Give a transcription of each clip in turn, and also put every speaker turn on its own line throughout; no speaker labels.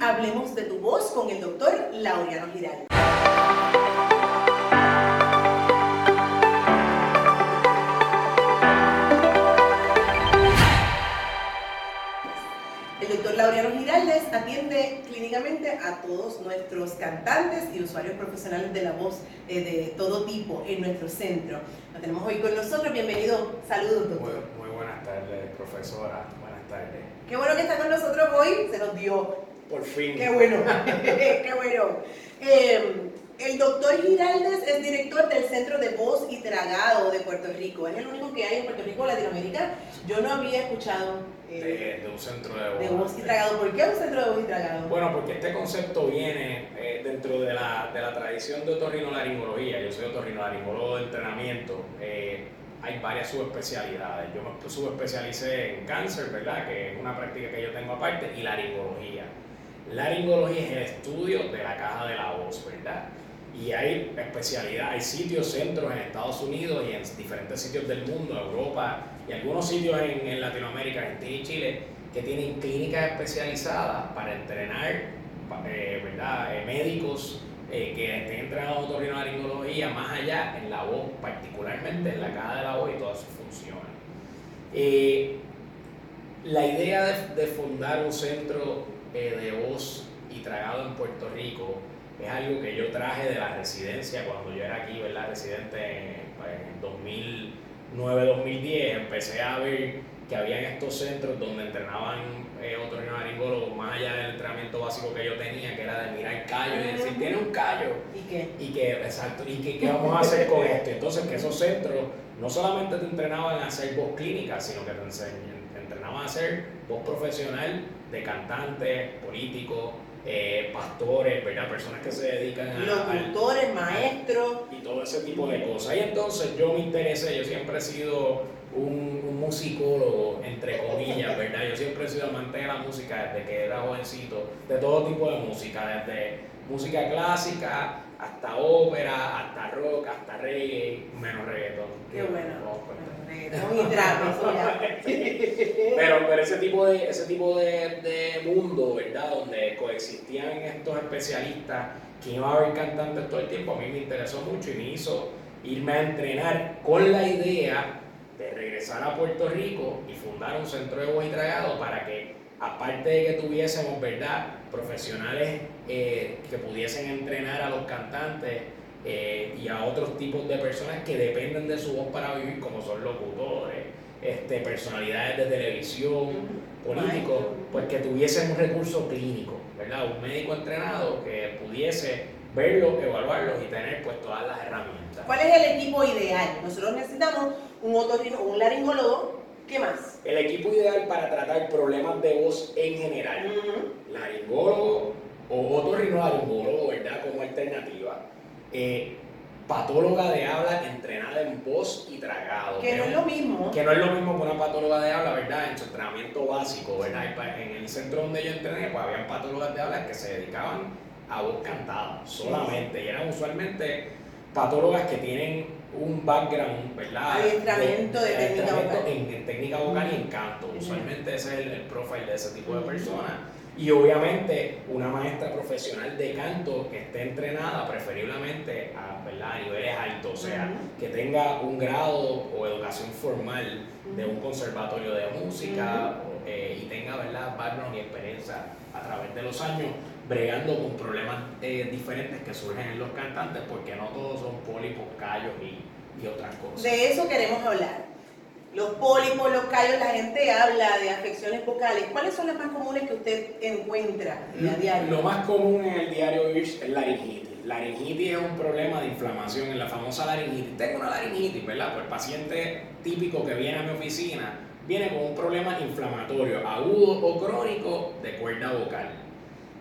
en Hablemos de tu voz con el doctor Laureano Giral. El doctor Laureano Giraldes atiende clínicamente a todos nuestros cantantes y usuarios profesionales de la voz eh, de todo tipo en nuestro centro. Lo tenemos hoy con nosotros. Bienvenido. Saludos, doctor.
Muy, muy buenas tardes, profesora. Buenas tardes.
Qué bueno que está con nosotros hoy. Se nos dio.
Por fin.
Qué bueno. Qué bueno. Eh, el doctor Giraldes es director del Centro de Voz y Tragado de Puerto Rico. Es el único que hay en Puerto Rico, Latinoamérica. Yo no había escuchado eh,
De, de un centro de voz.
de voz y tragado. ¿Por qué un centro de voz y tragado?
Bueno, porque este concepto viene eh, dentro de la, de la tradición de otorrinolaringología. Yo soy otorrinolaringólogo de entrenamiento. Eh, hay varias subespecialidades. Yo me subespecialicé en cáncer, ¿verdad? Que es una práctica que yo tengo aparte, y laringología. Laringología es el estudio de la caja de la voz, ¿verdad? Y hay especialidad, hay sitios, centros en Estados Unidos y en diferentes sitios del mundo, Europa y algunos sitios en, Latinoamérica, Argentina y Chile, que tienen clínicas especializadas para entrenar eh, ¿verdad? Eh, médicos eh, que estén entrenados en otorrinolaringología más allá en la voz, particularmente en la caja de la voz y todas sus funciones. Eh, la idea de, de fundar un centro eh, de voz y tragado en Puerto Rico es algo que yo traje de la residencia cuando yo era aquí, ¿verdad? Residente en, pues, en 2009-2010. Empecé a ver que había estos centros donde entrenaban eh, otorrinolaringólogos más allá del entrenamiento básico que yo tenía, que era de mirar callo y decir, tiene un callo.
¿Y qué?
Y que, exacto, y que qué vamos a hacer con esto. Entonces, que esos centros no solamente te entrenaban a hacer voz clínica, sino que te, enseñ- te entrenaban a hacer voz profesional de cantantes, políticos, eh, pastores, ¿verdad? Personas que se dedican a, al-
Locutores, maestros.
y todo ese tipo de cosas. Y entonces yo me interesé, yo siempre he sido un, un musicólogo, entre comillas, ¿verdad? Yo siempre he sido amante de la música desde que era jovencito, de todo tipo de música, desde música clásica hasta ópera, hasta rock, hasta reggae, menos reggaeton.
Qué bueno.
No,
ya.
pero, pero ese tipo de, ese tipo de, de mundo, ¿verdad? Donde coexistían estos especialistas que iban a haber cantantes todo el tiempo, a mí me interesó mucho y me hizo irme a entrenar con la idea de regresar a Puerto Rico y fundar un centro de voz y tragado para que, aparte de que tuviésemos, ¿verdad? Profesionales eh, que pudiesen entrenar a los cantantes eh, y a otros tipos de personas que dependen de su voz para vivir, como son locutores, este, personalidades de televisión, políticos, pues que tuviesen un recurso clínico, ¿verdad? Un médico entrenado que pudiese verlos, evaluarlos y tener pues todas las herramientas.
¿Cuál es el equipo ideal? Nosotros necesitamos un otorrino, un laringólogo. ¿Qué más?
El equipo ideal para tratar problemas de voz en general, laringólogo o otorrinolaringólogo, ¿verdad? Como alternativa. Eh, patóloga de habla entrenada en voz y tragado.
Que no es lo mismo.
que no es lo mismo que una patóloga de habla, ¿verdad? En su entrenamiento básico, ¿verdad? En el centro donde yo entrené, pues habían patólogas de habla que se dedicaban a voz cantada solamente. Y eran usualmente patólogas que tienen un background, ¿verdad?
Adiestramiento de técnica vocal.
En, en técnica vocal y en canto. Usualmente ese es el, el profile de ese tipo de personas. Y obviamente una maestra profesional de canto que esté entrenada preferiblemente a, ¿verdad? a niveles altos, o sea, que tenga un grado o educación formal de un conservatorio de música eh, y tenga ¿verdad? background y experiencia a través de los años bregando con problemas eh, diferentes que surgen en los cantantes porque no todos son pólipos, callos y, y otras cosas.
De eso queremos hablar. Los pólipos, los callos, la gente habla de afecciones vocales. ¿Cuáles son las más comunes que usted encuentra a diario?
Lo más común en el diario vivir es laringitis. Laringitis es un problema de inflamación en la famosa laringitis. Tengo una laringitis, ¿verdad? Pues el paciente típico que viene a mi oficina viene con un problema inflamatorio agudo o crónico de cuerda vocal.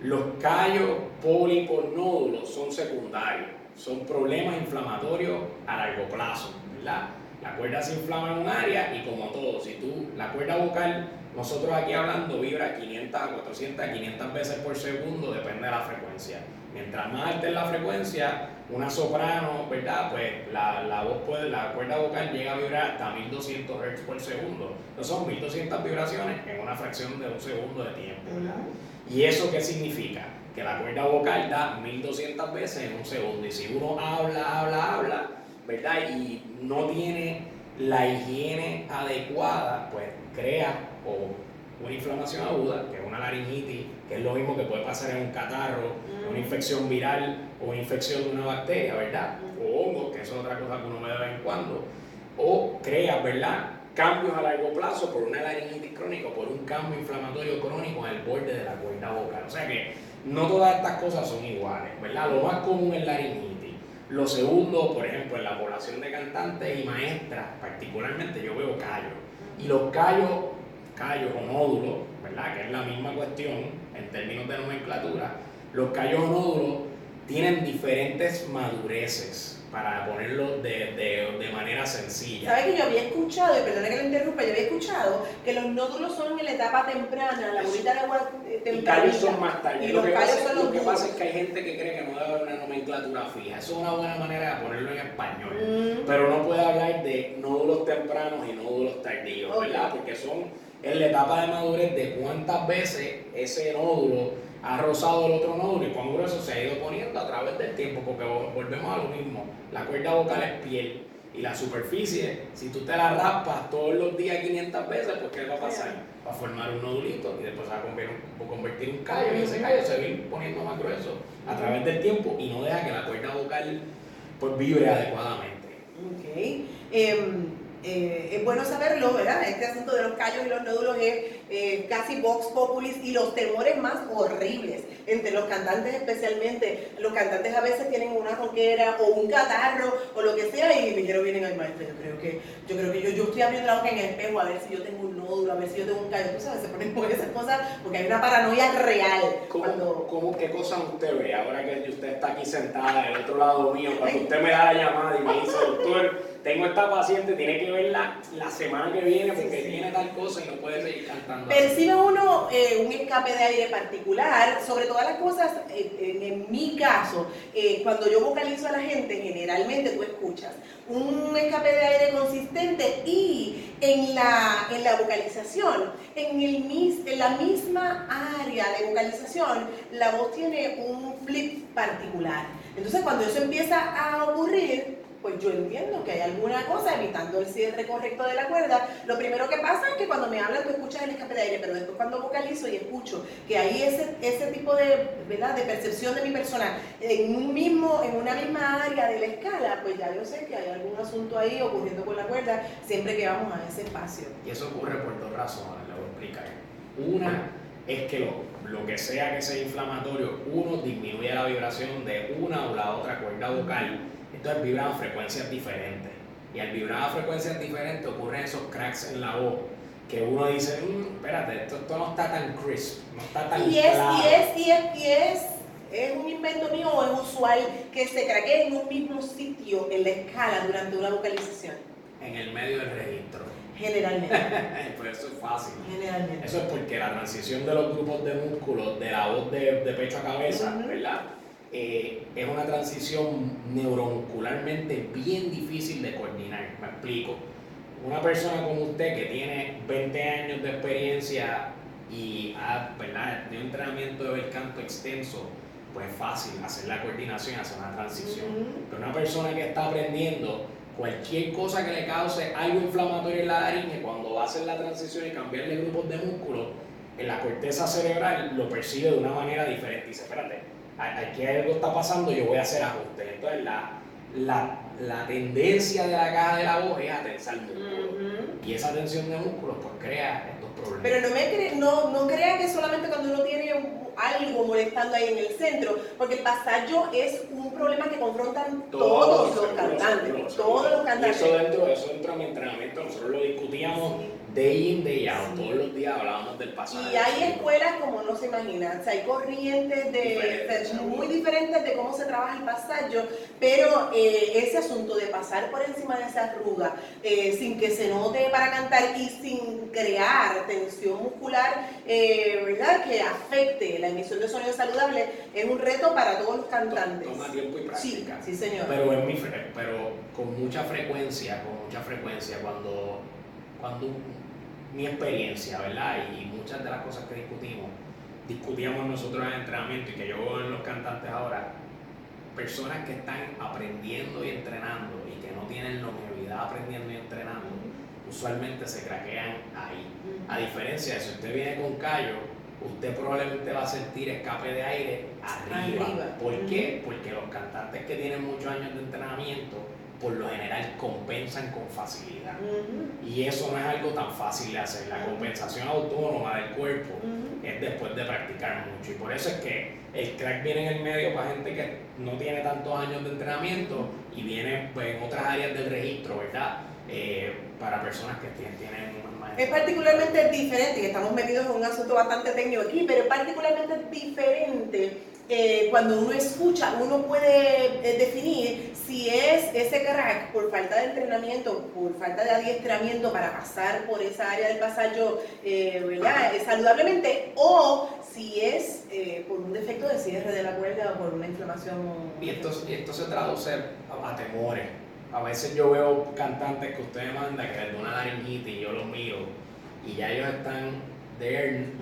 Los callos, pólipos, nódulos son secundarios, son problemas inflamatorios a largo plazo, ¿verdad? La cuerda se inflama en un área y como todo, si tú, la cuerda vocal, nosotros aquí hablando, vibra 500 a 400 a 500 veces por segundo, depende de la frecuencia. Mientras más alta es la frecuencia, una soprano, ¿verdad? Pues la, la voz puede, la cuerda vocal llega a vibrar hasta 1200 Hz por segundo. Entonces son 1200 vibraciones en una fracción de un segundo de tiempo, ¿verdad? ¿Y eso qué significa? Que la cuerda vocal da 1200 veces en un segundo. Y si uno habla, habla, habla, ¿verdad? Y no tiene la higiene adecuada, pues crea o una inflamación aguda, que es una laringitis, que es lo mismo que puede pasar en un catarro, una mm. infección viral o una infección de una bacteria, ¿verdad? O hongo, que eso es otra cosa que uno ve de vez en cuando. O crea, ¿verdad? Cambios a largo plazo por una laringitis crónica o por un cambio inflamatorio crónico en el borde de la cuerda vocal. O sea que no todas estas cosas son iguales, ¿verdad? Lo más común es laringitis. Lo segundo, por ejemplo, en la población de cantantes y maestras, particularmente yo veo callos. Y los callos, callos o nódulos, ¿verdad? Que es la misma cuestión en términos de nomenclatura, los callos o nódulos tienen diferentes madureces para ponerlo de, de, de, manera sencilla.
¿Sabes que yo había escuchado, y perdona que lo interrumpa, yo había escuchado que los nódulos son en la etapa temprana, la bolita de agua temprana.
Y callos son más tarde. Y lo que, pasa, lo que pasa es que hay gente que cree que no debe haber una nomenclatura fija. Eso es una buena manera de ponerlo en español. Mm. Pero no puede hablar de nódulos tempranos y nódulos tardíos, ¿verdad? Porque son en la etapa de madurez de cuántas veces ese nódulo ha rozado el otro nódulo y cuán grueso se ha ido poniendo a través del tiempo, porque volvemos a lo mismo, la cuerda vocal es piel y la superficie, si tú te la raspas todos los días 500 veces, pues ¿qué va a pasar? Va a formar un nodulito y después se va a convertir, un callo y ese callo se va a ir poniendo más grueso a través del tiempo y no deja que la cuerda vocal pues vibre adecuadamente.
Okay. Em, eh, es bueno saberlo, ¿verdad? Este asunto de los callos y los nódulos es eh, casi vox populis y los temores más horribles entre los cantantes especialmente. Los cantantes a veces tienen una roquera o un catarro o lo que sea y dijeron vienen al maestro. Yo creo que yo creo que yo, yo estoy abriendo la boca en el espejo a ver si yo tengo un nódulo, a ver si yo tengo un callo. Tú sabes, se ponen por esas cosas porque hay una paranoia real.
¿Cómo, cuando... ¿cómo qué cosas usted ve ahora que usted está aquí sentada del otro lado mío? Cuando usted me da la llamada y me dice, doctor, tengo esta paciente, tiene que verla la semana que viene porque tiene tal cosa y no puede seguir cantando.
Percibe uno eh, un escape de aire particular, sobre todas las cosas, eh, en, mi caso, eh, cuando yo vocalizo a la gente, generalmente tú escuchas un escape de aire consistente y en la, en la vocalización, en, el, en la misma área de vocalización, la voz tiene un flip particular. Entonces cuando eso empieza a ocurrir, pues yo entiendo que hay alguna cosa evitando el cierre correcto de la cuerda. Lo primero que pasa es que cuando me hablan tú escuchas el escape de aire, pero después cuando vocalizo y escucho que hay ese, ese tipo de, ¿verdad? de percepción de mi persona en, un mismo, en una misma área de la escala, pues ya yo sé que hay algún asunto ahí ocurriendo con la cuerda siempre que vamos a ese espacio.
Y eso ocurre por dos razones, lo voy a explicar. Una es que lo, lo que sea que sea inflamatorio, uno disminuye la vibración de una o la otra cuerda vocal entonces vibran a frecuencias diferentes. Y al vibrar a frecuencias diferentes ocurren esos cracks en la voz que uno dice, mmm, espérate, esto, no está tan crisp, no está tan
y es, Y es, y es, y es, es un invento mío o es usual que se craquee en un mismo sitio en la escala durante una vocalización.
En el medio del registro.
Generalmente.
pues eso es fácil.
Generalmente.
Eso es porque la transición de los grupos de músculos de la voz de, de pecho a cabeza, ¿verdad? Eh, es una transición neuromuscularmente bien difícil de coordinar. Me explico. Una persona como usted que tiene 20 años de experiencia y ha tenido un entrenamiento de ver canto extenso, pues es fácil hacer la coordinación, hacer una transición. Pero una persona que está aprendiendo, cualquier cosa que le cause algo inflamatorio en la laringe, cuando va a hacer la transición y cambiarle grupos de músculo, en la corteza cerebral lo percibe de una manera diferente. Y dice, espérate, aquí algo está pasando, yo voy a hacer ajustes. Entonces, la, la, la tendencia de la caja de la voz es a tensar músculos. Y esa tensión de músculos pues crea estos problemas.
Pero no, me no, no crea que solamente cuando uno tiene algo molestando ahí en el centro, porque el pasallo es un problema que confrontan todos, los cantantes. todos los cantantes.
Y eso dentro, eso dentro de mi entrenamiento, nosotros lo discutíamos day in, day out, todos los días hablábamos del pasado.
Y hay escuelas como no se imaginan, o sea, hay corrientes de, muy diferentes de cómo se trabaja el pasallo, pero eh, ese asunto de pasar por encima de esa arruga eh, sin que se note para cantar y sin crear tensión muscular, eh, ¿verdad? Que afecte la emisión de sonido saludable, es un reto para todos los cantantes.
Toma tiempo y práctica.
Sí, sí señor.
Pero, es mi, pero con mucha frecuencia, con mucha frecuencia, cuando, cuando mi experiencia, ¿verdad? Y muchas de las cosas que discutimos, discutíamos nosotros en el entrenamiento y que yo veo en los cantantes ahora, personas que están aprendiendo y entrenando y que no tienen longevidad aprendiendo y entrenando, usualmente se craquean ahí. A diferencia de si usted viene con callo, usted probablemente va a sentir escape de aire arriba. ¿Por qué? Porque los cantantes que tienen muchos años de entrenamiento, por lo general compensan con facilidad. Y eso no es algo tan fácil de hacer. La compensación autónoma del cuerpo es después de practicar mucho. Y por eso es que el crack viene en el medio para gente que no tiene tantos años de entrenamiento y viene pues, en otras áreas del registro, ¿verdad? Eh, para personas que tienen, tienen
es particularmente diferente, y estamos metidos en un asunto bastante técnico aquí, pero es particularmente diferente eh, cuando uno escucha, uno puede eh, definir si es ese crack por falta de entrenamiento, por falta de adiestramiento para pasar por esa área del pasallo eh, saludablemente, o si es por un defecto de cierre de la cuerda o por una inflamación.
Y esto, esto se traduce a, temores. A veces yo veo cantantes que usted me manda que les una y yo los miro y ya ellos están,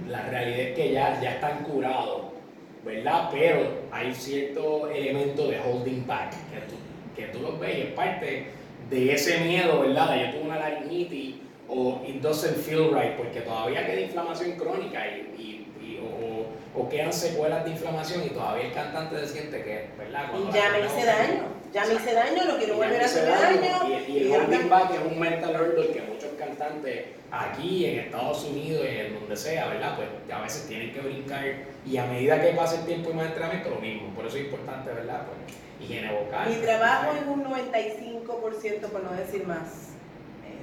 la realidad es que ya, ya están curados ¿verdad? Pero hay cierto elemento de holding back que tú, que tú los ves y es parte de ese miedo, ¿verdad? De yo tuve una laringitis o it doesn't feel right porque todavía queda inflamación crónica y, o, o, quedan secuelas de inflamación y todavía el cantante se siente que, ¿verdad?
y ya me hice daño, ya me hice daño, no quiero volver a hacer daño.
Y, el holding back es un mental hurdle que muchos cantantes aquí en Estados Unidos y en donde sea, ¿verdad? Pues a veces tienen que brincar y a medida que pasa el tiempo y más entrenamiento, lo mismo. Por eso es importante, ¿verdad? Pues higiene vocal.
Mi trabajo es un 95%, por no decir más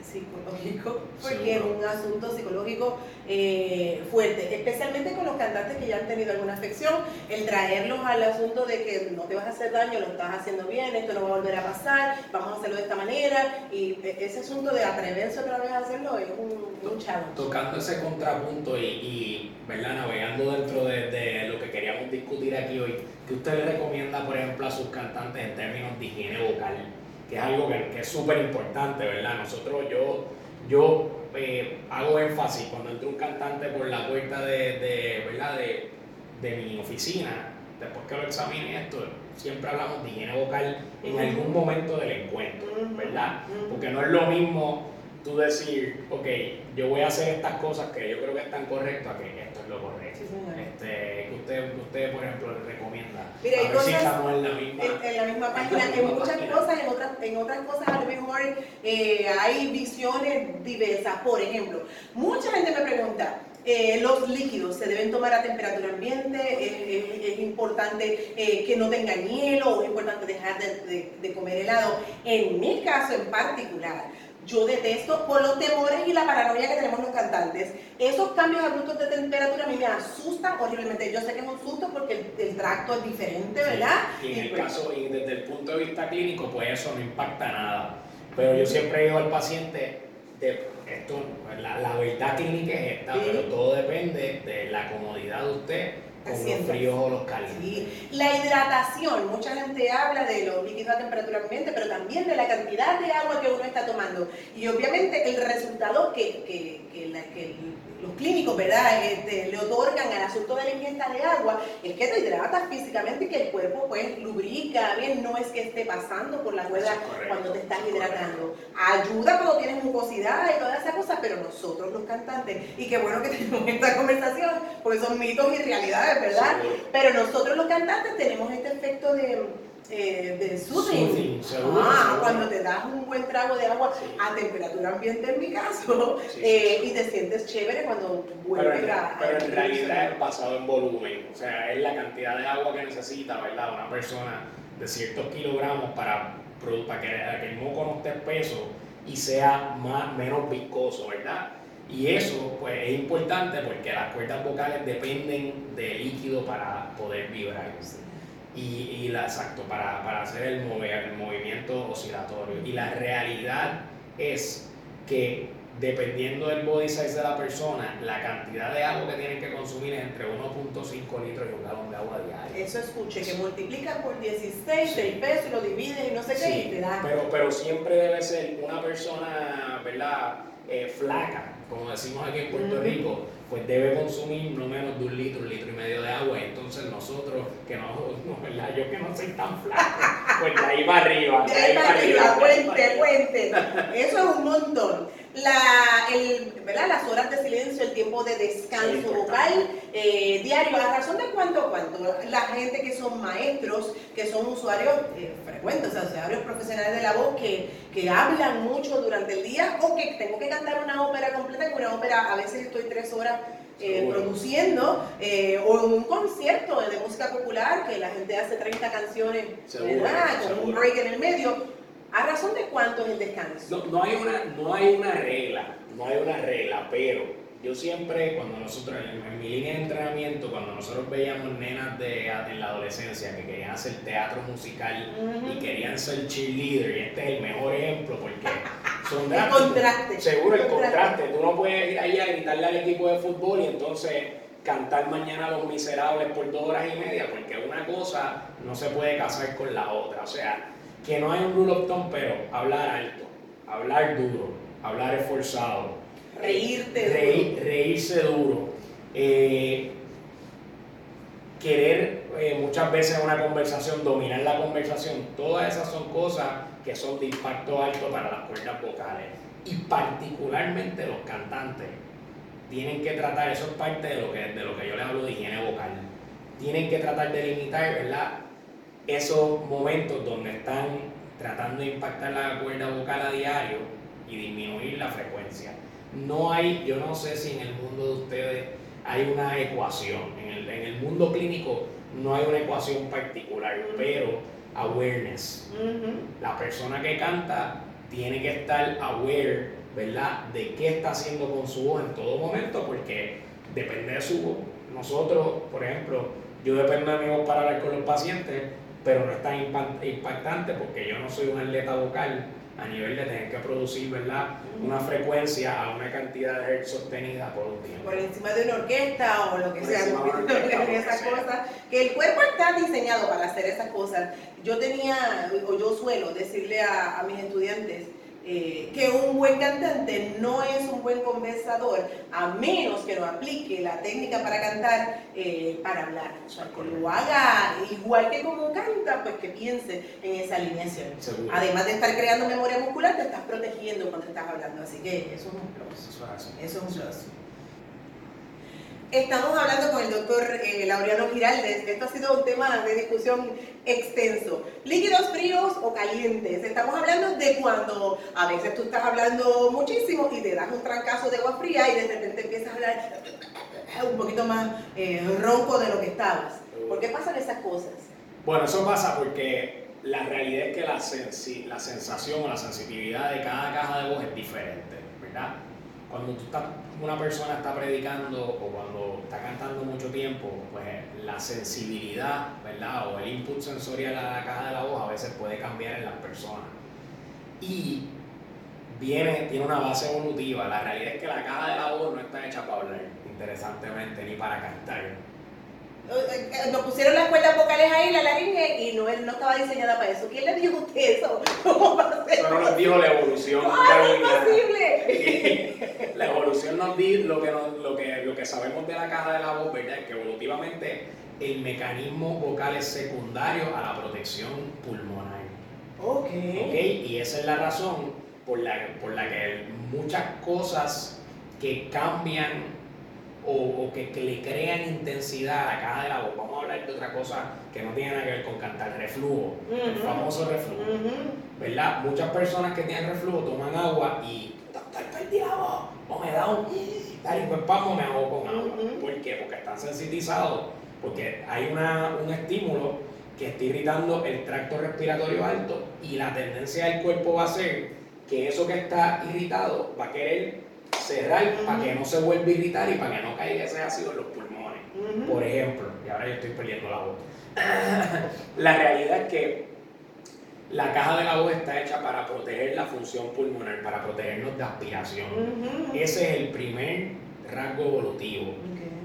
psicológico, porque es un asunto psicológico eh, fuerte, especialmente con los cantantes que ya han tenido alguna afección, el traerlos al asunto de que no te vas a hacer daño, lo estás haciendo bien, esto no va a volver a pasar, vamos a hacerlo de esta manera, y ese asunto de atreverse otra vez a hacerlo es un, un challenge.
Tocando ese contrapunto y, y ¿verdad? navegando dentro de, de, lo que queríamos discutir aquí hoy, ¿qué usted le recomienda, por ejemplo, a sus cantantes en términos de higiene vocal? Que es algo que, es súper importante, ¿verdad? Nosotros, yo, yo eh, hago énfasis cuando entra un cantante por la puerta de, de ¿verdad? De, de, mi oficina, después que lo examine esto, siempre hablamos de higiene vocal en algún momento del encuentro, ¿verdad? Porque no es lo mismo tú decir, ok, yo voy a hacer estas cosas que yo creo que están correctas, que esto es lo correcto. Este, que usted, usted, por ejemplo, le recomienda.
Mira, hay cosas en la misma, en, la misma página, en, muchas cosas, en otras, en otras cosas a lo mejor eh, hay visiones diversas. Por ejemplo, mucha gente me pregunta, eh, los líquidos se deben tomar a temperatura ambiente, es, importante eh, que no tengan hielo es importante dejar de, de, comer helado. En mi caso en particular, yo detesto por los temores y la paranoia que tenemos los cantantes. Esos cambios abruptos de temperatura a mí me asustan horriblemente. Yo sé que es un susto porque el, tracto es diferente, ¿verdad?
y en el pues caso, y desde el punto de vista clínico, pues eso no impacta nada. Pero yo siempre digo al paciente, de, esto, la, la verdad clínica es esta, pero todo depende de la comodidad de usted con los fríos o los calientes.
La hidratación, mucha gente habla de los líquidos a temperatura ambiente, pero también de la cantidad de agua que uno está tomando. Y obviamente el resultado que, que, que, la, que los clínicos, ¿verdad?, este, le otorgan al asunto de la ingesta de agua, es que te hidratas físicamente y que el cuerpo pues lubrica, bien, no es que esté pasando por la rueda cuando te estás hidratando. Ayuda cuando tienes mucosidad y todas esas cosas, pero nosotros los cantantes, y qué bueno que tenemos esta conversación, porque son mitos y realidades, ¿verdad? Pero nosotros los cantantes tenemos este efecto de eh, de soothing. ah, cuando te das un buen trago de agua a temperatura ambiente en mi caso eh, y te sientes chévere cuando vuelves
a... Pero en realidad es basado en volumen, o sea, es la cantidad de agua que necesita, ¿verdad? Una persona de ciertos kilogramos para, para que, que el moco no esté espeso y sea más, menos viscoso, ¿verdad? Y eso pues, es importante porque las cuerdas vocales dependen de líquido para poder vibrar y, la, exacto, para, para hacer el, mover, el movimiento oscilatorio. Y la realidad es que dependiendo del body size de la persona, la cantidad de agua que tienen que consumir es entre 1.5 litros y un galón de agua diaria.
Eso escuche, que multiplica por 16 el peso y lo divide y no sé qué y te da.
Pero, pero siempre debe ser una persona, ¿verdad? Eh, flaca, como decimos aquí en Puerto Rico, pues debe consumir no menos de un litro, un litro y medio de agua. Entonces nosotros, que no, no ¿verdad? Yo que no soy tan flaco, pues de ahí para arriba.
De ahí para arriba, cuente, cuente. Eso es un montón la, el, ¿verdad? las horas de silencio, el tiempo de descanso vocal eh, diario, ¿a razón de cuánto cuánto? La gente que son maestros, que son usuarios eh, frecuentes, o sea, usuarios profesionales de la voz que, que hablan mucho durante el día o que tengo que cantar una ópera completa, que una ópera a veces estoy tres horas eh, produciendo, o en un concierto de música popular que la gente hace 30 canciones, Con un break en el medio ¿A razón de cuánto es el descanso?
No, hay una, no hay una regla, no hay una regla, pero yo siempre, cuando nosotros, en, mi línea de entrenamiento, cuando nosotros veíamos nenas de, en la adolescencia que querían hacer teatro musical y querían ser cheerleader, y este es el mejor ejemplo porque son
El contraste.
Seguro, el contraste. Tú no puedes ir ahí a gritarle al equipo de fútbol y entonces cantar mañana Los Miserables por dos horas y media, porque una cosa no se puede casar con la otra. O sea, que no hay un rule of thumb, pero hablar alto, hablar duro, hablar esforzado,
reírte
reírse duro, eh, querer eh, muchas veces una conversación, dominar la conversación, todas esas son cosas que son de impacto alto para las cuerdas vocales. Y particularmente los cantantes tienen que tratar, eso es parte de lo que, de lo que yo les hablo de higiene vocal, tienen que tratar de limitar, ¿verdad? Esos momentos donde están tratando de impactar la cuerda vocal a diario y disminuir la frecuencia. No hay, yo no sé si en el mundo de ustedes hay una ecuación, en el, en el mundo clínico no hay una ecuación particular, pero awareness. La persona que canta tiene que estar aware, ¿verdad?, de qué está haciendo con su voz en todo momento, porque depende de su voz. Nosotros, por ejemplo, yo dependo de mi voz para hablar con los pacientes, pero no es tan impactante porque yo no soy un atleta vocal a nivel de tener que producir ¿verdad? una frecuencia a una cantidad de hertz sostenida por un tiempo.
Por encima de una orquesta o lo que sea, esas cosas, que el cuerpo está diseñado para hacer esas cosas. Yo tenía, o yo suelo decirle a, a mis estudiantes, eh, que un buen cantante no es un buen conversador a menos que no aplique la técnica para cantar eh, para hablar. O sea, que lo haga igual que como canta, pues que piense en esa alineación. Además de estar creando memoria muscular, te estás protegiendo cuando estás hablando. Así que eso es un plus. Eso es un plus. Estamos hablando con el doctor eh, Laureano Giraldes. Esto ha sido un tema de discusión extenso. Líquidos fríos o calientes. Estamos hablando de cuando a veces tú estás hablando muchísimo y te das un trancazo de agua fría y de repente empiezas a hablar un poquito más eh, ronco de lo que estabas. ¿Por qué pasan esas cosas?
Bueno, eso pasa porque la realidad es que la, la sensación o la sensibilidad de cada caja de voz es diferente, ¿verdad? Cuando tú estás una persona está predicando o cuando está cantando mucho tiempo, pues la sensibilidad, ¿verdad? O el input sensorial a la caja de la voz a veces puede cambiar en las personas. Y tiene una base evolutiva. La realidad es que la caja de la voz no está hecha para hablar, interesantemente, ni para cantar
nos pusieron las cuerdas vocales ahí, la laringe, y no, no estaba diseñada para eso. ¿Quién le dijo a usted eso?
¿Cómo Eso no nos dijo la evolución.
¡Ay, imposible!
la evolución nos dice lo que, lo, que, lo que sabemos de la caja de la voz, ¿verdad? Que evolutivamente el mecanismo vocal es secundario a la protección pulmonar.
Ok.
okay? Y esa es la razón por la, por la que muchas cosas que cambian o, que, le crean intensidad a la caja de la voz. Vamos a hablar de otra cosa que no tiene nada que ver con cantar, reflujo, el famoso reflujo. ¿Verdad? Muchas personas que tienen reflujo toman agua y doctor, perdí la voz, o me da un dale, pues vamos, me hago con agua. ¿Por qué? Porque están sensitizados, porque hay una, un estímulo que está irritando el tracto respiratorio alto y la tendencia del cuerpo va a ser que eso que está irritado va a querer cerrar para que no se vuelva a irritar y para que no caiga ese ácido en los pulmones. Por ejemplo, y ahora yo estoy perdiendo la voz. la realidad es que la caja de la voz está hecha para proteger la función pulmonar, para protegernos de aspiración. Ese es el primer rasgo evolutivo.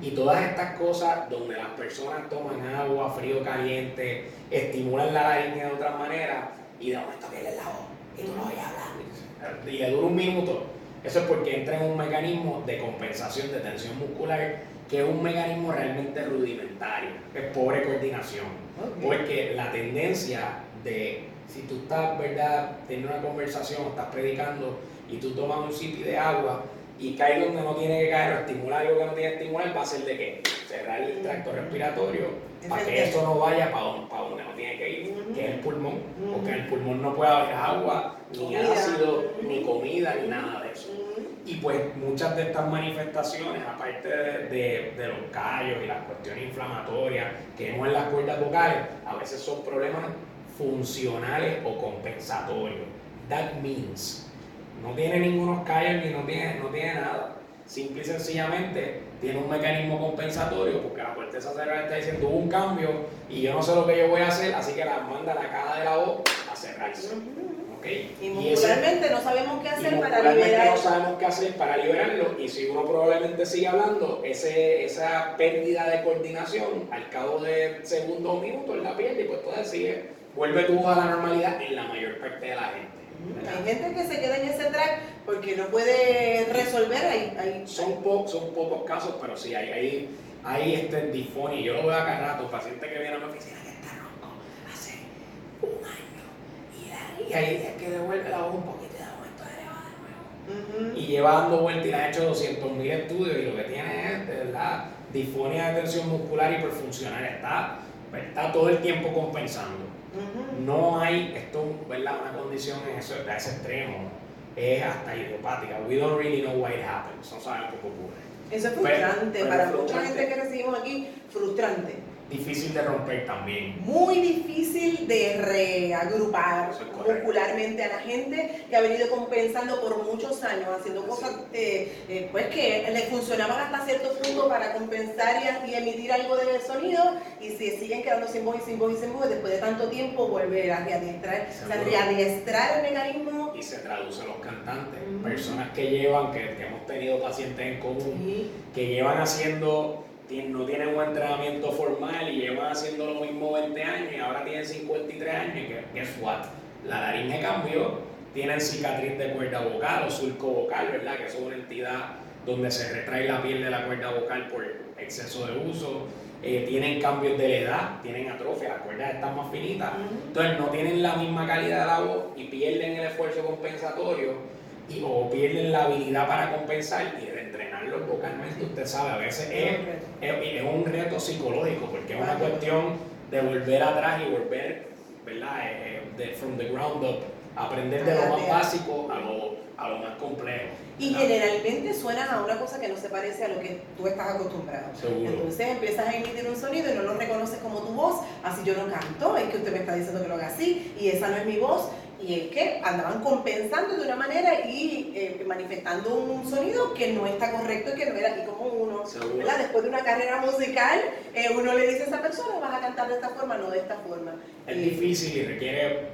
Y todas estas cosas donde las personas toman agua, frío, caliente, estimulan la laringe de otra manera y de momento viene la voz y tú no voy a hablar. Y le dura un minuto Eso es porque entra en un mecanismo de compensación de tensión muscular que es un mecanismo realmente rudimentario, es pobre coordinación. Porque la tendencia de, si tú estás, ¿verdad?, teniendo una conversación, estás predicando y tú tomas un sitio de agua y cae donde no tiene que caer o estimular algo que no tiene que estimular, va a ser de qué? Cerrar el tracto respiratorio para que eso no vaya para donde, no tiene que ir, que es el pulmón, porque en el pulmón no puede haber agua, ni ácido, ni comida, ni nada de eso. Y pues muchas de estas manifestaciones, aparte de, de, los callos y las cuestiones inflamatorias que vemos en las cuerdas vocales, a veces son problemas funcionales o compensatorios. That means, no tiene ningunos callos ni no tiene, no tiene nada. Simple y sencillamente tiene un mecanismo compensatorio porque la corteza cerebral está diciendo hubo un cambio y yo no sé lo que yo voy a hacer, así que la manda la caja de la voz a cerrarse.
Y muscularmente no sabemos qué hacer para liberarlo.
no sabemos qué hacer para liberarlo y si uno probablemente sigue hablando, ese, esa pérdida de coordinación al cabo de segundos o minutos la pierde y pues todo sigue, vuelve tu a la normalidad en la mayor parte de la gente.
Hay gente que se queda en ese track porque no puede resolver ahí.
Son, son pocos casos, pero sí, hay, hay, hay este disfonia. Yo lo veo acá rato, paciente que viene a mi oficina que está ronco hace un año y ahí es que devuelve la voz un poquito y da momento de nuevo. Y lleva dando vueltas y le ha hecho 200.000 estudios y lo que tiene es, de verdad, disfonía de tensión muscular hiperfuncional. Está, está todo el tiempo compensando. No hay, esto ¿verdad? una condición en eso, a ese extremo, es hasta idiopática. We don't really know why it happens, no sabemos qué ocurre.
Eso es frustrante, para mucha gente que recibimos aquí, frustrante
difícil de romper también.
Muy difícil de reagrupar muscularmente a la gente que ha venido compensando por muchos años, haciendo cosas eh, eh, pues que le funcionaban hasta cierto punto para compensar y, emitir algo de sonido y si siguen quedando sin voz y sin voz y sin voz, después de tanto tiempo vuelve a readiestrar, el mecanismo.
Y se traduce a los cantantes, personas que llevan, que, hemos tenido pacientes en común, que llevan haciendo no tienen un entrenamiento formal y llevan haciendo lo mismo 20 años y ahora tienen 53 años que, guess what? La laringe cambió, tienen cicatriz de cuerda vocal o surco vocal, ¿verdad? Que es una entidad donde se retrae la piel de la cuerda vocal por exceso de uso. Eh, tienen cambios de la edad, tienen atrofia, las cuerdas están más finitas. Entonces no tienen la misma calidad de la voz y pierden el esfuerzo compensatorio o pierden la habilidad para compensar y entrenarlos vocalmente, usted sabe, a veces es, es, un reto psicológico porque es una cuestión de volver atrás y volver, ¿verdad? Eh, de, from the ground up, aprender de lo más básico a lo, a lo más complejo.
Y generalmente suena a una cosa que no se parece a lo que tú estás acostumbrado. Entonces empiezas a emitir un sonido y no lo reconoces como tu voz, así yo no canto, es que usted me está diciendo que lo haga así y esa no es mi voz y es que andaban compensando de una manera y eh, manifestando un sonido que no está correcto y que no era aquí como uno, Después de una carrera musical, eh, uno le dice a esa persona, vas a cantar de esta forma, no de esta forma.
Es difícil y requiere,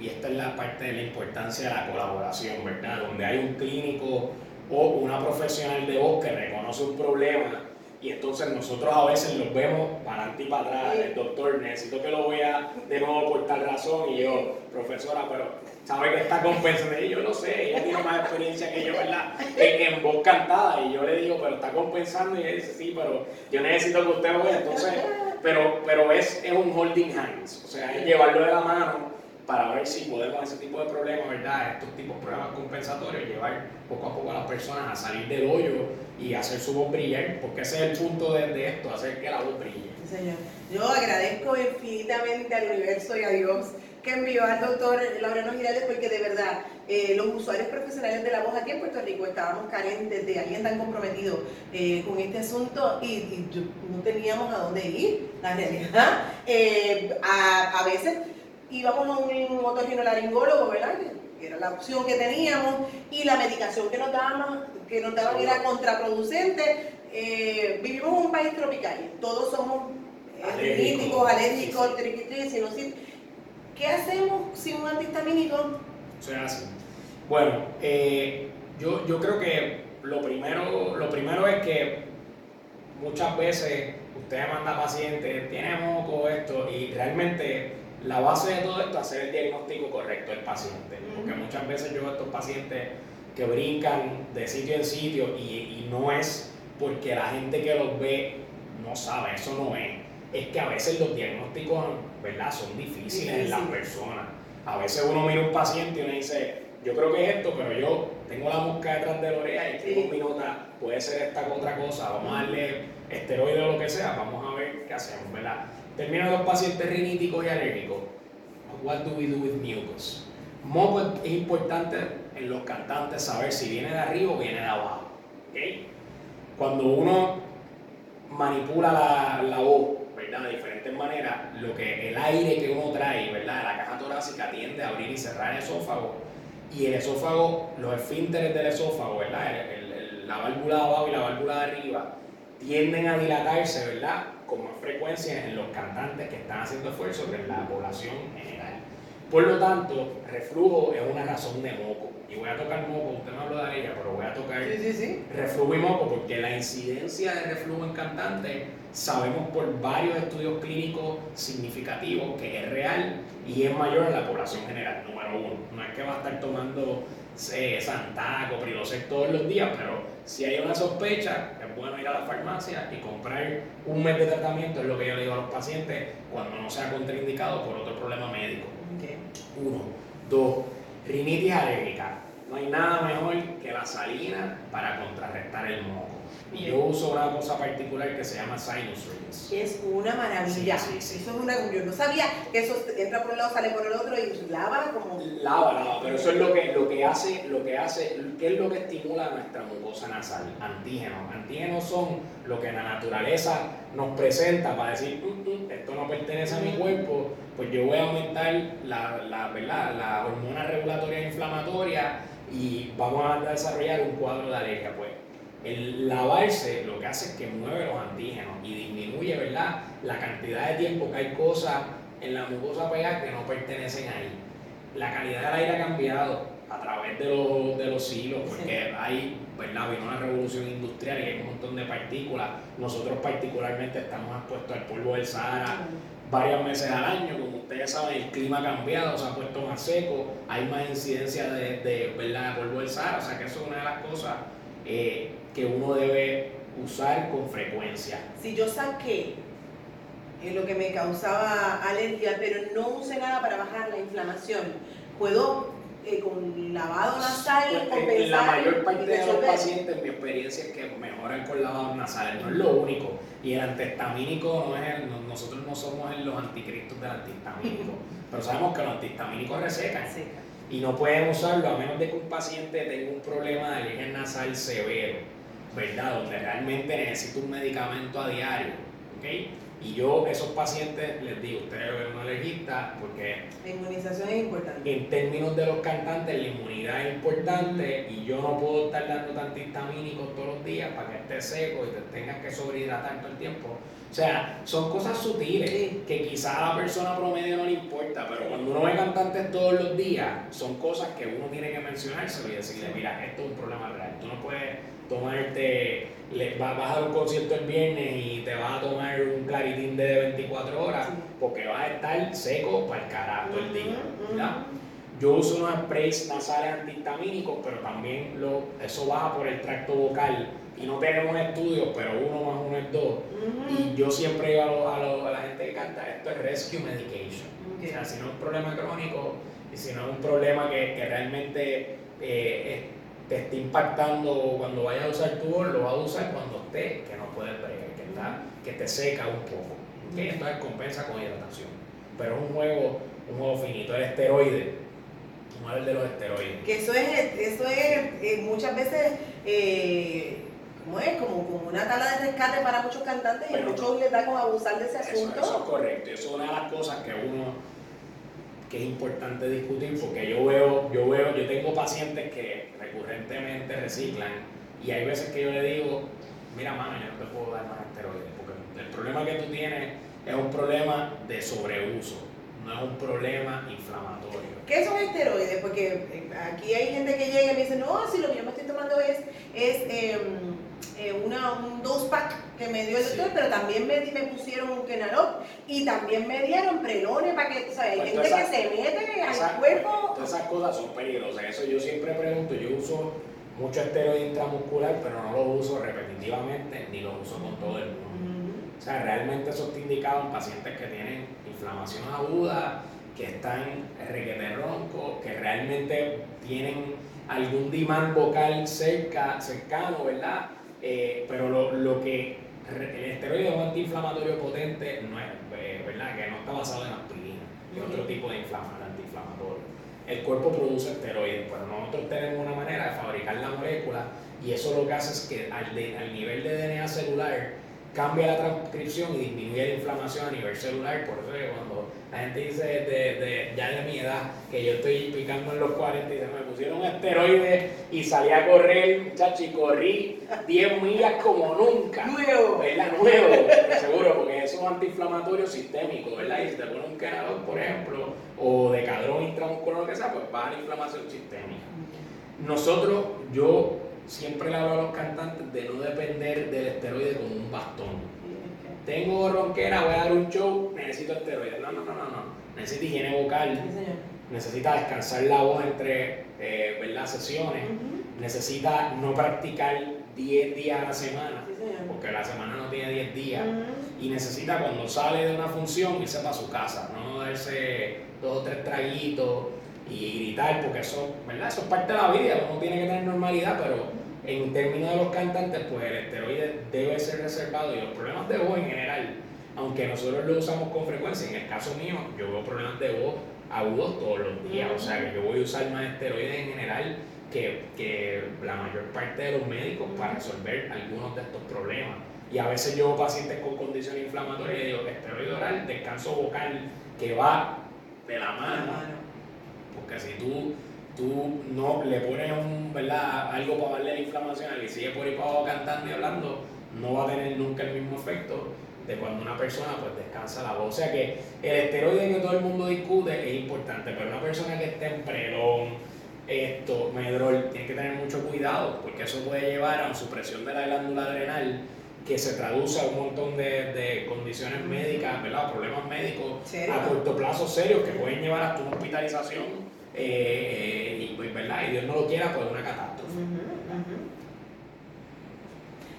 y esta es la parte de la importancia de la colaboración, ¿verdad? Donde hay un clínico o una profesional de voz que reconoce un problema y entonces nosotros a veces los vemos para adelante y para atrás. El doctor, necesito que lo vea de nuevo por tal razón. Y yo, profesora, pero ¿sabe que está compensando? Y yo lo sé, ella tiene más experiencia que yo, ¿verdad? En, voz cantada. Y yo le digo, pero está compensando. Y ella dice, sí, pero yo necesito que usted lo vea. Entonces, pero, pero es, es un holding hands. O sea, es llevarlo de la mano para ver si podemos ese tipo de problemas, ¿verdad? Estos tipos de problemas compensatorios, llevar poco a poco a las personas a salir del hoyo y hacer su voz brillar, porque ese es el punto de, esto, hacer que la voz brille.
Sí, señor. Yo agradezco infinitamente al universo y a Dios que envió al doctor Laureano Girales porque de verdad eh, los usuarios profesionales de la voz aquí en Puerto Rico estábamos carentes de alguien tan comprometido eh, con este asunto y, no teníamos a dónde ir, la realidad. Eh, a, a veces íbamos a un otorrinolaringólogo, ¿verdad? Que era la opción que teníamos, y la medicación que nos daban, que nos daban era contraproducente. Eh, vivimos en un país tropical, todos somos críticos, alérgicos, sinusitis. ¿Qué hacemos sin un antihistamínico?
Se hace. Bueno, eh, yo, yo creo que lo primero, lo primero es que muchas veces usted manda pacientes, tiene moco, esto, y realmente la base de todo esto es hacer el diagnóstico correcto del paciente. Porque muchas veces yo a estos pacientes que brincan de sitio en sitio y, y no es porque la gente que los ve no sabe, eso no es. Es que a veces los diagnósticos, ¿verdad? Son difíciles en las personas. A veces uno mira un paciente y uno dice, yo creo que es esto, pero yo tengo la mosca detrás de la oreja y escribo mi nota, puede ser esta otra cosa, vamos a darle esteroide o lo que sea, vamos a ver qué hacemos, ¿verdad? Terminan los pacientes riníticos y alérgicos. What do we do with mucus? Moco es importante en los cantantes saber si viene de arriba o viene de abajo. ¿okay? Cuando uno manipula la, la voz, ¿verdad? De diferentes maneras, lo que el aire que uno trae, ¿verdad? La caja torácica tiende a abrir y cerrar el esófago. Y el esófago, los esfínteres del esófago, ¿verdad? la válvula de abajo y la válvula de arriba tienden a dilatarse, ¿verdad? Con más frecuencia en los cantantes que están haciendo esfuerzo que en la población general. Por lo tanto, reflujo es una razón de moco. Y voy a tocar moco, usted no habló de ella, pero voy a tocar reflujo y moco porque la incidencia de reflujo en cantantes sabemos por varios estudios clínicos significativos que es real y es mayor en la población general, número uno. No es que va a estar tomando eh, Santaco, Prilosec todos los días, pero si hay una sospecha, es bueno ir a la farmacia y comprar un mes de tratamiento, es lo que yo le digo a los pacientes, cuando no sea contraindicado por otro problema médico. Uno. Dos, rinitis alérgica. No hay nada mejor que la salina para contrarrestar el moco. Y yo uso una cosa particular que se llama Sinus Rings.
Es una maravilla. Sí, sí, Eso es una, yo no sabía que eso entra por un lado, sale por el otro y lava como.
Lava, lava, pero eso es lo que, lo que hace, lo que hace, ¿qué es lo que estimula nuestra mucosa nasal? Antígenos. Antígenos son lo que la naturaleza nos presenta para decir, mm, mm, esto no pertenece a mi cuerpo, pues yo voy a aumentar la, la, ¿verdad? la hormona regulatoria inflamatoria y vamos a desarrollar un cuadro de alergia. Pues el lavarse lo que hace es que mueve los antígenos y disminuye ¿verdad? la cantidad de tiempo que hay cosas en la mucosa pegada que no pertenecen ahí. La calidad del aire ha cambiado a través de los, de los siglos, porque hay, ¿verdad? Vino una revolución industrial y hay un montón de partículas. Nosotros particularmente estamos expuestos al polvo del Sahara varios meses al año, como ustedes saben, el clima ha cambiado, se ha puesto más seco, hay más incidencia de, de, ¿verdad? polvo del Sahara, o sea que eso es una de las cosas eh, que uno debe usar con frecuencia.
Si yo saqué eh, lo que me causaba alergia, pero no usé nada para bajar la inflamación, ¿puedo eh, con lavado nasal
pues, compensar? La mayor parte de los pacientes, mi experiencia es que mejoran con lavado nasal, no es lo único. Y el antihistamínico no es nosotros no somos los anticristos del antihistamínico, pero sabemos que los antihistamínicos resecan. Y no pueden usarlo a menos de que un paciente tenga un problema de alergia nasal severo ¿verdad? Donde realmente necesito un medicamento a diario, ¿ok? Y yo, esos pacientes, les digo, ustedes ven un alergista porque...
La inmunización es importante.
En términos de los cantantes, la inmunidad es importante y yo no puedo estar dando antihistamínicos todos los días para que esté seco y te tengas que sobrehidratar todo el tiempo. O sea, son cosas sutiles que quizá a la persona promedio no le importa, pero cuando uno ve cantantes todos los días, son cosas que uno tiene que mencionarse y decirle, mira, esto es un problema real. Tú no puedes tomarte, le, vas a dar un concierto el viernes y te vas a tomar un claritín de 24 horas porque vas a estar seco para el carajo todo el día. Yo uso unos sprays nasales antihistamínicos, pero también lo, eso baja por el tracto vocal y no tenemos estudios, pero uno más uno es dos. Y yo siempre digo a, a, la gente que canta, esto es rescue medication. O sea, si no es un problema crónico y si no es un problema que, que realmente eh, te está impactando cuando vayas a usar tu voz, lo vas a usar cuando esté, que no puedes bregar, que, está, que te seca un poco. ¿okay? Entonces compensa con hidratación. Pero es un juego, un juego finito, el esteroide. A de los esteroides.
Que eso es, eso es eh, muchas veces, eh, ¿cómo es? Como, como una tala de rescate para muchos cantantes y muchos les da como abusar de ese asunto.
Eso, es correcto, eso es una de las cosas que uno que es importante discutir porque yo veo, yo veo, yo tengo pacientes que recurrentemente reciclan y hay veces que yo le digo, mira mano, yo no te puedo dar más esteroides porque el problema que tú tienes es un problema de sobreuso, no es un problema inflamatorio.
¿Qué son esteroides? Porque eh, aquí hay gente que llega y me dice, no, si lo que yo me estoy tomando es, es em, eh, una, un dos pack que me dio el doctor, pero también me, me pusieron un Kenalop y también me dieron prelones para que, o sea, hay
Pues
gente que se mete al cuerpo.
Todas esas cosas son peligrosas. Eso yo siempre pregunto. Yo uso mucho esteroide intramuscular, pero no lo uso repetitivamente ni lo uso con todo el mundo. O sea, realmente eso está indicado en pacientes que tienen inflamación aguda, que están requete ronco, que realmente tienen algún dimán vocal cerca, cercano, ¿verdad? Eh, pero lo, lo que el esteroide es un antiinflamatorio potente, no es, eh, ¿verdad? Que no está basado en aspirina, es otro tipo de inflama- antiinflamatorio. El cuerpo produce esteroides, pero nosotros tenemos una manera de fabricar la molécula y eso lo que hace es que al, de- al nivel de DNA celular cambia la transcripción y disminuye la inflamación a nivel celular. Por eso que cuando la gente dice de, de- ya de mi edad, que yo estoy picando en los 40 y se me pusieron esteroides y salí a correr, muchacho, y corrí 10 millas como nunca.
Nuevo.
¿verdad? Nuevo, seguro, porque eso es un antiinflamatorio sistémico, ¿verdad? Y si te pones un canador, por ejemplo, o de cadrón intramuscular, lo que sea, pues baja la inflamación sistémica. Nosotros, yo siempre le hablo a los cantantes de no depender del esteroide como un bastón. Tengo ronquera, voy a dar un show, necesito esteroides. No, no, no, no, no. Necesita higiene vocal,
Sí,
necesita descansar la voz entre eh, ¿verdad? sesiones, necesita no practicar 10 días a la semana,
Sí,
porque la semana no tiene 10 días y necesita cuando sale de una función irse para su casa, no darse dos o tres traguitos y gritar, porque eso, ¿verdad? Eso es parte de la vida, uno tiene que tener normalidad, pero en términos de los cantantes, pues el esteroide debe ser reservado y los problemas de voz en general, aunque nosotros lo usamos con frecuencia, en el caso mío, yo veo problemas de voz agudos todos los días, o sea que yo voy a usar más esteroides en general que, que la mayor parte de los médicos para resolver algunos de estos problemas. Y a veces yo veo pacientes con condiciones inflamatorias y digo, esteroide oral, descanso vocal, que va de la mano. Porque si tú, tú no le pones un, ¿verdad? algo para darle la inflamación y sigue por ahí para abajo cantando y hablando, no va a tener nunca el mismo efecto de cuando una persona pues descansa la voz. O sea que el esteroide que todo el mundo discute es importante, pero una persona que esté en prelón, esto, medrol, tiene que tener mucho cuidado porque eso puede llevar a una supresión de la glándula adrenal que se traduce a un montón de, de condiciones médicas, ¿verdad? Problemas médicos
¿Serio?
a corto plazo serios que pueden llevar hasta una hospitalización eh, y, pues, ¿verdad? y Dios no lo quiera, pues una catástrofe.
Ujú, ujú.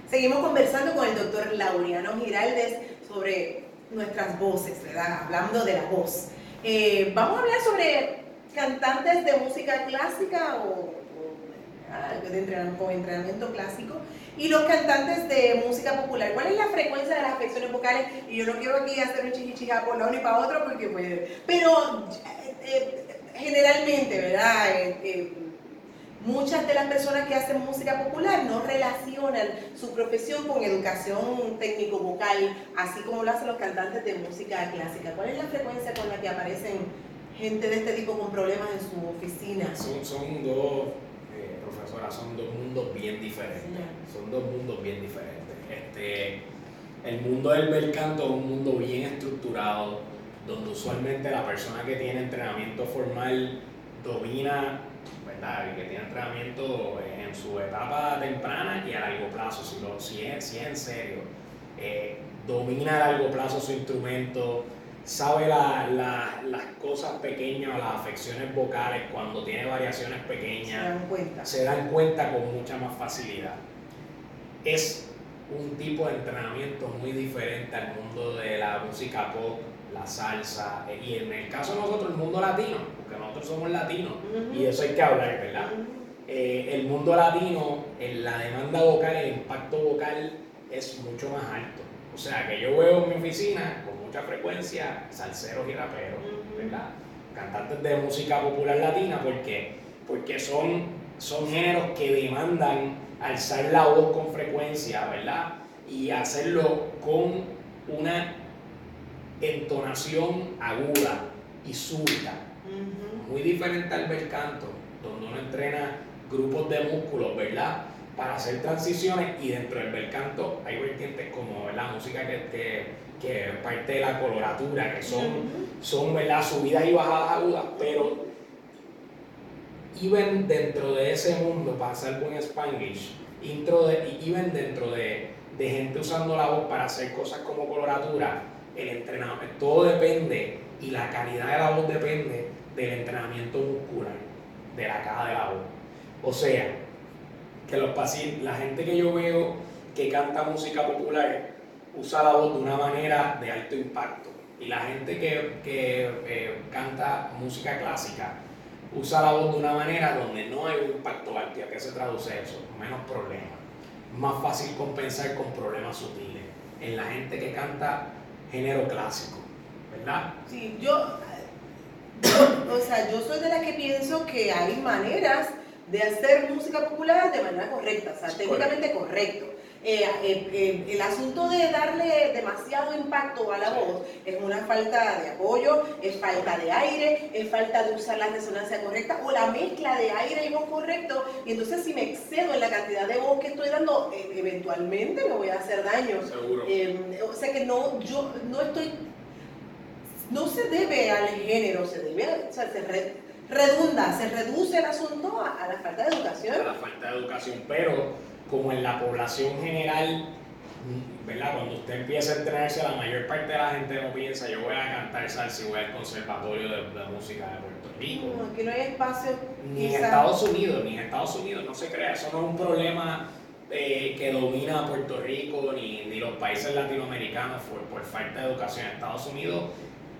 Seguimos conversando con el doctor Laureano Giraldes sobre nuestras voces, ¿verdad? Hablando de la voz. Eh, vamos a hablar sobre cantantes de música clásica o, o, ah, de entrenamiento, con entrenamiento clásico y los cantantes de música popular. ¿Cuál es la frecuencia de las afecciones vocales? Y yo no quiero aquí hacer un chichichija por un lado ni para otro porque pues... Pero eh, eh, generalmente, ¿verdad? Eh, eh, Muchas de las personas que hacen música popular no relacionan su profesión con educación técnico-vocal, así como lo hacen los cantantes de música clásica. ¿Cuál es la frecuencia con la que aparecen gente de este tipo con problemas en su oficina?
Son, son dos, profesora, son dos mundos bien diferentes. Son dos mundos bien diferentes. Este, el mundo del bel canto es un mundo bien estructurado, donde usualmente la persona que tiene entrenamiento formal domina, ¿verdad? Y que tiene entrenamiento en su etapa temprana y a largo plazo, si, lo, si, es, si es en serio. Eh, domina a largo plazo su instrumento, sabe la- la- las cosas pequeñas, las afecciones vocales cuando tiene variaciones
¿Se
pequeñas
dan cuenta?
se dan cuenta con mucha más facilidad. Es un tipo de entrenamiento muy diferente al mundo de la música pop, la salsa, eh, y en el caso de nosotros, el mundo latino, porque nosotros somos latinos, y de eso hay que hablar, ¿verdad? Eh, el mundo latino, en la demanda vocal, el impacto vocal es mucho más alto. O sea, que yo veo en mi oficina mucha frecuencia salseros y raperos. ¿verdad? Cantantes de música popular latina, ¿por qué? Porque son, son géneros que demandan alzar la voz con frecuencia, ¿verdad? Y hacerlo con una entonación aguda y súbita muy diferente al bel canto, donde uno entrena grupos de músculos, ¿verdad? Para hacer transiciones y dentro del bel canto hay vertientes como la música que, que, que es parte de la coloratura, que son,
Ujú.
son ¿verdad? subidas y bajadas agudas, pero even dentro de ese mundo, para hacer buen Spanglish, intro de, even dentro de, de gente usando la voz para hacer cosas como coloratura, el entrenamiento, todo depende y la calidad de la voz depende del entrenamiento muscular, de la caja de la voz. O sea, que los pacientes, la gente que yo veo que canta música popular usa la voz de una manera de alto impacto. Y la gente que, que eh, canta música clásica usa la voz de una manera donde no hay un impacto alto. ¿Y a qué se traduce eso? Menos problemas. Más fácil compensar con problemas sutiles. En la gente que canta género clásico, ¿verdad?
Sí, yo, o sea, yo soy de las que pienso que hay maneras de hacer música popular de manera correcta, o sea, técnicamente correcto. Eh, eh, eh, el asunto de darle demasiado impacto a la voz es una falta de apoyo, es falta de aire, es falta de usar la resonancia correcta o la mezcla de aire y voz correcto. Y entonces si me excedo en la cantidad de voz que estoy dando, eventualmente me voy a hacer daño.
Seguro.
o sea que no, yo no estoy, no se debe al género, se debe, o sea, se redunda, se reduce el asunto a, a la falta de educación.
A la falta de educación, pero como en la población general, ¿verdad? Cuando usted empieza a entrenarse, la mayor parte de la gente no piensa, yo voy a cantar salsa y voy al conservatorio de, música de Puerto Rico.
No, aquí no hay espacio.
Ni en Estados Unidos, ni en Estados Unidos, no se crea, eso no es un problema eh, que domina a Puerto Rico ni, ni los países latinoamericanos por, por falta de educación. En Estados Unidos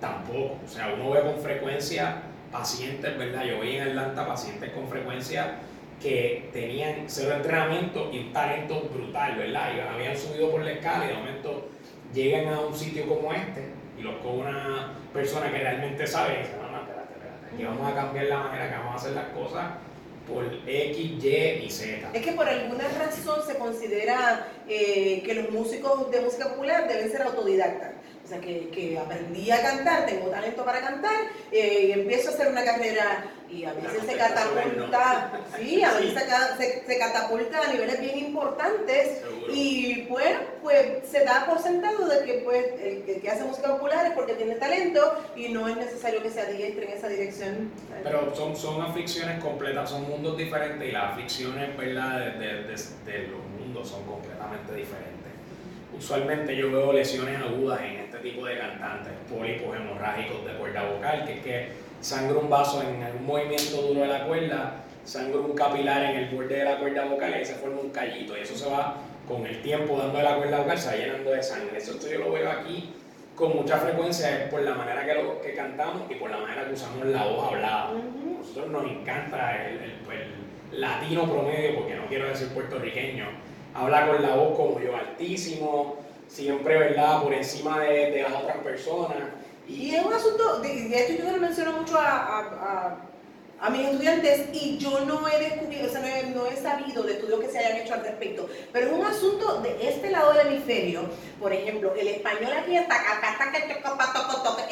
tampoco, o sea, uno ve con frecuencia pacientes, ¿verdad? Yo veía en Atlanta pacientes con frecuencia que tenían cero entrenamiento y un talento brutal, ¿verdad? Y habían subido por la escala y de momento llegan a un sitio como este y los con una persona que realmente sabe y dicen, no, no, espérate, espérate, aquí vamos a cambiar la manera que vamos a hacer las cosas por X, Y y Z.
Es que por alguna razón se considera eh, que los músicos de música popular deben ser autodidactas. O sea, que, que aprendí a cantar, tengo talento para cantar, eh, y empiezo a hacer una carrera y a veces se catapulta, sí, a veces Se, se, catapulta a niveles bien importantes y pues, pues se da por sentado de que pues el que, hace música popular es porque tiene talento y no es necesario que se adiestre en esa dirección.
Pero son, son aficiones completas, son mundos diferentes y las aficiones ¿verdad? De, de, de los mundos son completamente diferentes usualmente yo veo lesiones agudas en este tipo de cantantes, pólipos hemorrágicos de cuerda vocal, que es que sangra un vaso en algún movimiento duro de la cuerda, sangra un capilar en el borde de la cuerda vocal y se forma un callito y eso se va con el tiempo dando de la cuerda vocal, se va llenando de sangre. Eso yo lo veo aquí con mucha frecuencia por la manera que, lo, que cantamos y por la manera que usamos la voz hablada. Nosotros nos encanta el, el latino promedio, porque no quiero decir puertorriqueño, habla con la voz como yo, altísimo, siempre, ¿verdad?, por encima de, de las otras personas.
Y, es un asunto, de, esto yo lo menciono mucho a mis estudiantes y yo no he descubierto, o sea, no he, sabido de estudios que se hayan hecho al respecto, pero es un asunto de este lado del hemisferio, por ejemplo, el español aquí está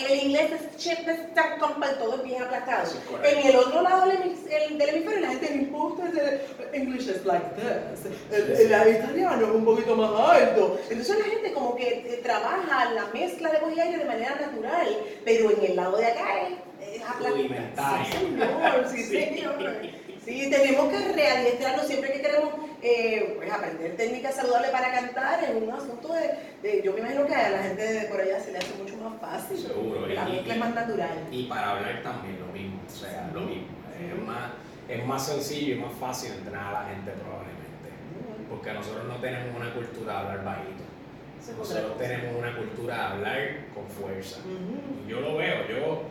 el inglés es todo es bien aplastado. En el otro lado del hemisferio la gente le importa el English is like this, el, el, italiano es un poquito más alto. Entonces la gente como que trabaja la mezcla de voz y aire de manera natural, pero en el lado de acá es
Sí,
sí, tenemos que readiestrarnos siempre que queremos eh, pues, aprender técnicas saludables para cantar. Es un asunto de, Yo me imagino que a la gente de por allá se le hace mucho más fácil.
Seguro.
La mezcla es más natural.
Y para hablar también lo mismo. O sea, lo mismo. Es más, es más sencillo y más fácil entrenar a la gente probablemente. Porque nosotros no tenemos una cultura de hablar bajito. Nosotros tenemos una cultura de hablar con fuerza. Y yo lo veo, yo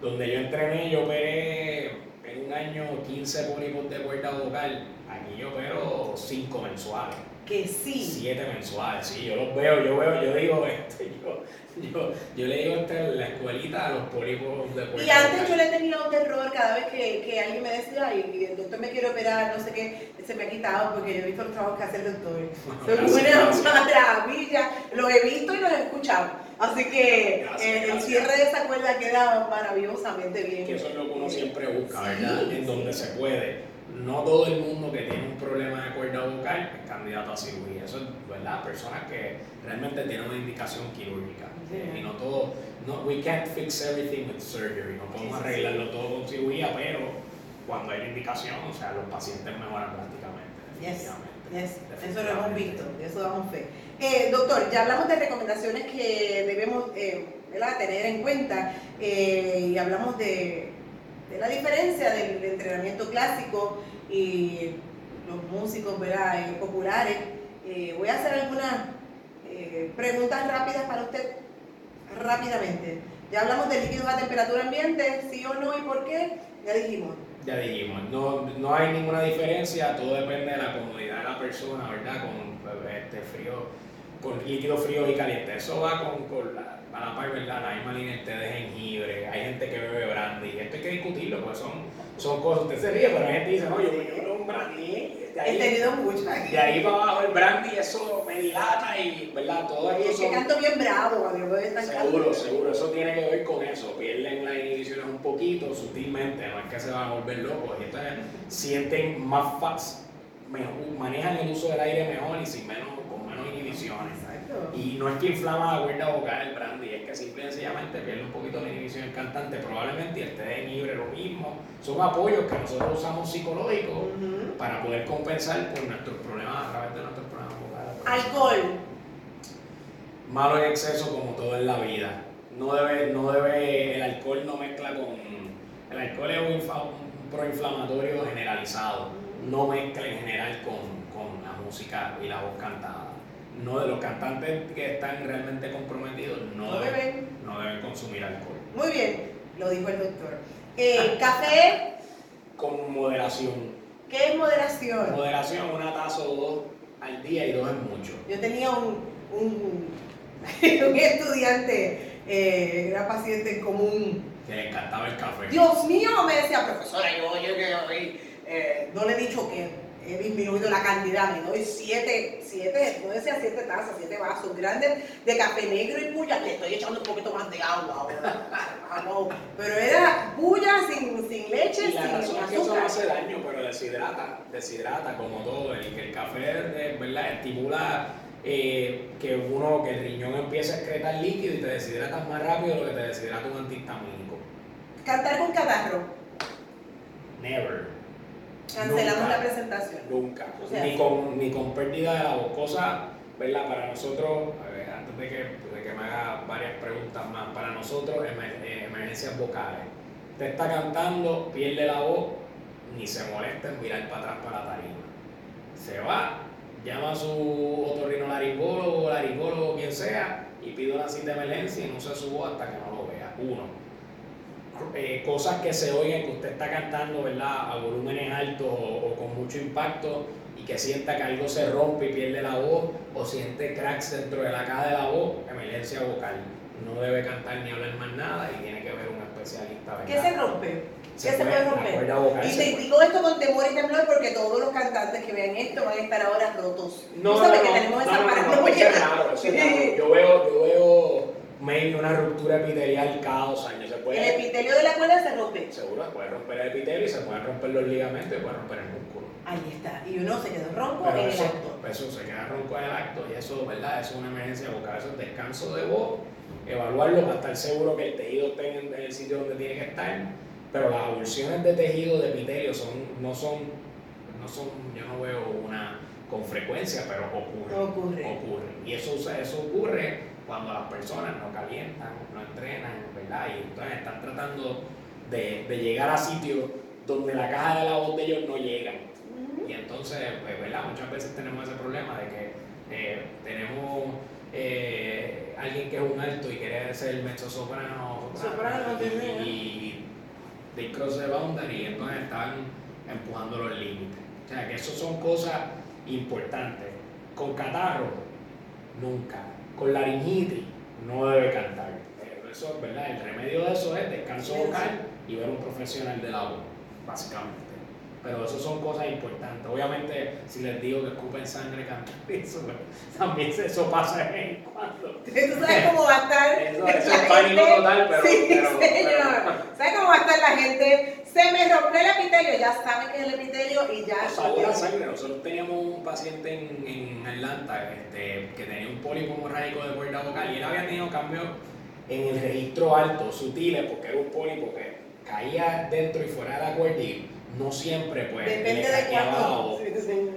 donde yo entrené, yo operé en un año 15 pólipos de cuerda vocal. Aquí yo opero 5 mensuales.
Que sí.
7 mensuales, sí, yo los veo, yo veo, yo digo, este, yo, yo, yo le digo este, la escuelita a los pólipos de cuerda
Y antes yo le tenía un terror cada vez que, que alguien me decía, ay, el doctor me quiere operar, no sé qué, se me ha quitado porque yo he visto los trabajos que hace el doctor. Soy una maravilla, lo he visto y lo he escuchado. Así que eh, el cierre de esa cuerda queda maravillosamente bien.
Que eso es lo que uno siempre busca, ¿verdad? en donde se puede. No todo el mundo que tiene un problema de cuerda vocal es candidato a cirugía. Eso es, ¿verdad? Personas que realmente tienen una indicación quirúrgica. Y no todo, no, we can't fix everything with surgery. No podemos arreglarlo todo con cirugía, pero cuando hay indicación, o sea, los pacientes mejoran prácticamente. Definitivamente.
eso lo hemos visto, eso damos fe. Eh, doctor, ya hablamos de recomendaciones que debemos eh, tener en cuenta eh, y hablamos de, la diferencia del, entrenamiento clásico y los músicos populares. voy a hacer algunas preguntas rápidas para usted, rápidamente. Ya hablamos de líquidos a temperatura ambiente, sí o no y por qué, ya dijimos
ya dijimos, no, no hay ninguna diferencia, todo depende de la comodidad de la persona, ¿verdad? Con este frío, con líquidos fríos y calientes. Eso va con, con la, a la par, ¿verdad? La misma línea de jengibre, hay gente que bebe brandy, esto hay que discutirlo, pues son, son cosas, usted se ríe, pero hay gente que dice, no, yo, yo un brandy,
de ahí, He tenido mucho
De ahí para abajo el brandy, eso me dilata y, ¿verdad? Todo
esto son... que canto bien bravo,
Seguro, seguro, eso tiene que ver con eso, pierden las inhibiciones un poquito, sutilmente, no es que se van a volver locos, y entonces sienten más fácil, manejan el uso del aire mejor y sin menos, con menos inhibiciones. Y no es que inflama la cuerda vocal el brandy, es que simple y sencillamente pierde un poquito de inhibición el cantante. Probablemente el té de jengibre lo mismo. Son apoyos que nosotros usamos psicológicos para poder compensar por nuestros problemas a través de nuestros problemas vocales.
Alcohol.
Malo en exceso como todo en la vida. No debe, no debe, el alcohol no mezcla con... El alcohol es un, proinflamatorio generalizado. No mezcla en general con, con la música y la voz cantada no de los cantantes que están realmente comprometidos no, deben, no deben consumir alcohol.
Muy bien, lo dijo el doctor. Eh, café.
Con moderación.
¿Qué es moderación?
Moderación, una taza o dos al día y dos es mucho.
Yo tenía un, un, un estudiante, eh, era paciente en común.
Que le encantaba el café.
Dios mío, me decía, profesora, yo, yo, yo, eh, no le he dicho que he disminuido la cantidad, me doy siete, siete, no decía siete tazas, siete vasos grandes de café negro y puya, le estoy echando un poquito más de agua ahora. Ah, no. Pero era puya sin, sin leche,
y la razón es que eso no hace daño, pero deshidrata, deshidrata como todo, el que el café, ¿verdad? Estimula eh, que uno, que el riñón empiece a excretar líquido y te deshidratas más rápido de lo que te deshidrata un antihistamínico.
Cantar con catarro.
Never.
Cancelamos la presentación.
Nunca. ni, con, ni con pérdida de la voz. Cosa, ¿verdad? Para nosotros, antes de que, de que me haga varias preguntas más, para nosotros, eh, emergencias vocales. Usted está cantando, pierde la voz, ni se molesta en mirar para atrás para la tarima. Se va, llama a su otorrinolaringólogo, laringólogo, quien sea, y pide una cita de emergencia y no se subo hasta que no lo vea. Uno eh, cosas que se oyen que usted está cantando, ¿verdad? A volúmenes altos o, con mucho impacto y que sienta que algo se rompe y pierde la voz o siente cracks dentro de la caja de la voz, emergencia vocal. No debe cantar ni hablar más nada y tiene que ver un especialista.
¿verdad? ¿Qué se rompe? ¿Qué se puede romper? y te digo esto con temor y temblor porque todos los cantantes que vean esto van a estar ahora rotos.
No, no, que tenemos esa Yo veo, yo veo maybe una ruptura epitelial cada dos años.
El epitelio de la cuerda se rompe.
Seguro, se puede romper el epitelio y se pueden romper los ligamentos y puede romper el músculo.
Ahí está. Y uno se quedó ronco en el acto.
Eso se queda ronco en el acto y eso, ¿verdad? Eso es una emergencia vocal, eso es descanso de voz, evaluarlo para estar seguro que el tejido esté en el sitio donde tiene que estar. Pero las avulsiones de tejido de epitelio son, no son, no son, yo no veo una con frecuencia, pero ocurre.
Ocurre.
ocurre. Y eso, eso ocurre cuando las personas no calientan, no entrenan, ¿verdad? Y entonces están tratando de, de llegar a sitios donde la caja de la voz de ellos no llega. Y entonces, pues, ¿verdad? Muchas veces tenemos ese problema de que eh, tenemos eh, alguien que es un alto y quiere ser mezzo soprano,
soprano
y, y de cross the boundary, y entonces están empujando los límites. O sea, que eso son cosas importantes. Con catarro, nunca con laringitis no debe cantar. Eso, ¿verdad? El remedio de eso es descanso vocal y ver un profesional de la voz, básicamente. Pero eso son cosas importantes. Obviamente, si les digo que escupen sangre, cantan eso, también eso pasa de vez en cuando.
Tú sabes cómo va a estar.
Eso, es pánico total, pero.
Sí, señor. ¿Sabes cómo va a estar la gente? Se me rompió el epitelio, ya saben que es el epitelio y ya.
la sangre. Nosotros teníamos un paciente en, en Atlanta este, que tenía un pólipo hemorrágico de cuerda vocal y él había tenido cambios en el registro alto, sutiles, porque era un pólipo que caía dentro y fuera de la cuerda y no siempre pues
Depende de cuánto.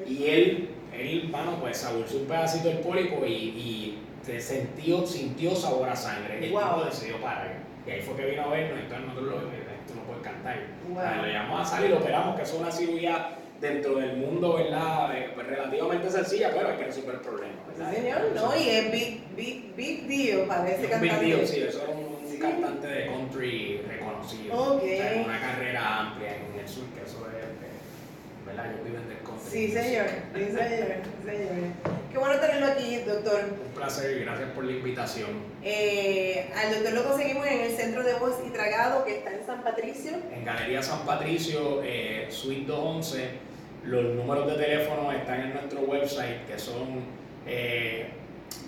Y él él, mano, pues saboreó un pedacito del pólipo y, y se sintió, sintió sabor a sangre. Y el
Wow.
tipo decidió parar. Y ahí fue que vino a vernos, entonces nosotros lo vimos, tú no puedes cantar.
Wow.
O sea, lo llamamos a salir y lo operamos, que es una cirugía dentro del mundo, ¿verdad? Eh, pues, relativamente sencilla, pero hay que resolver el problema. ¿verdad?
Señor, ¿no? Y es big, big, big deal para ese
Un big
cantante.
deal, sí, eso era un,
Sí.
cantante de country reconocido. O sea, una carrera amplia en el sur, que eso es, ¿verdad? Ellos viven del.
Sí, señor, sí, señor, sí, señor. Qué bueno tenerlo aquí, doctor.
Un placer y gracias por la invitación.
Eh, al doctor lo conseguimos en el Centro de Voz y Tragado, que está en San Patricio.
En Galería San Patricio, eh, Suite 211, los números de teléfono están en nuestro website, que son eh,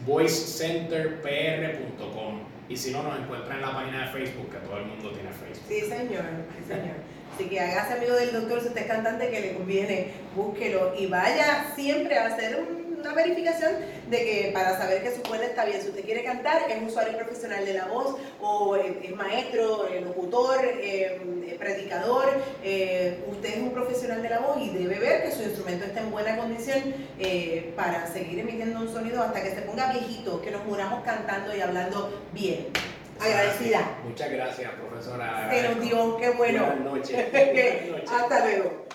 voicecenterpr.com. Y si no, nos encuentran en la página de Facebook, que todo el mundo tiene Facebook.
Sí, señor, sí, señor. Así que hágase amigo del doctor, si usted es cantante que le conviene, búsquelo y vaya siempre a hacer un- una verificación de que para saber que su cuenta está bien. Si usted quiere cantar, es usuario profesional de la voz o es, es maestro, eh, locutor, eh, eh, predicador, eh, usted es un profesional de la voz y debe ver que su instrumento está en buena condición eh, para seguir emitiendo un sonido hasta que se ponga viejito, que nos muramos cantando y hablando bien. Agradecida.
Muchas gracias, profesora.
Se nos dio, qué bueno.
Buenas noches. Buenas noches.
Hasta luego.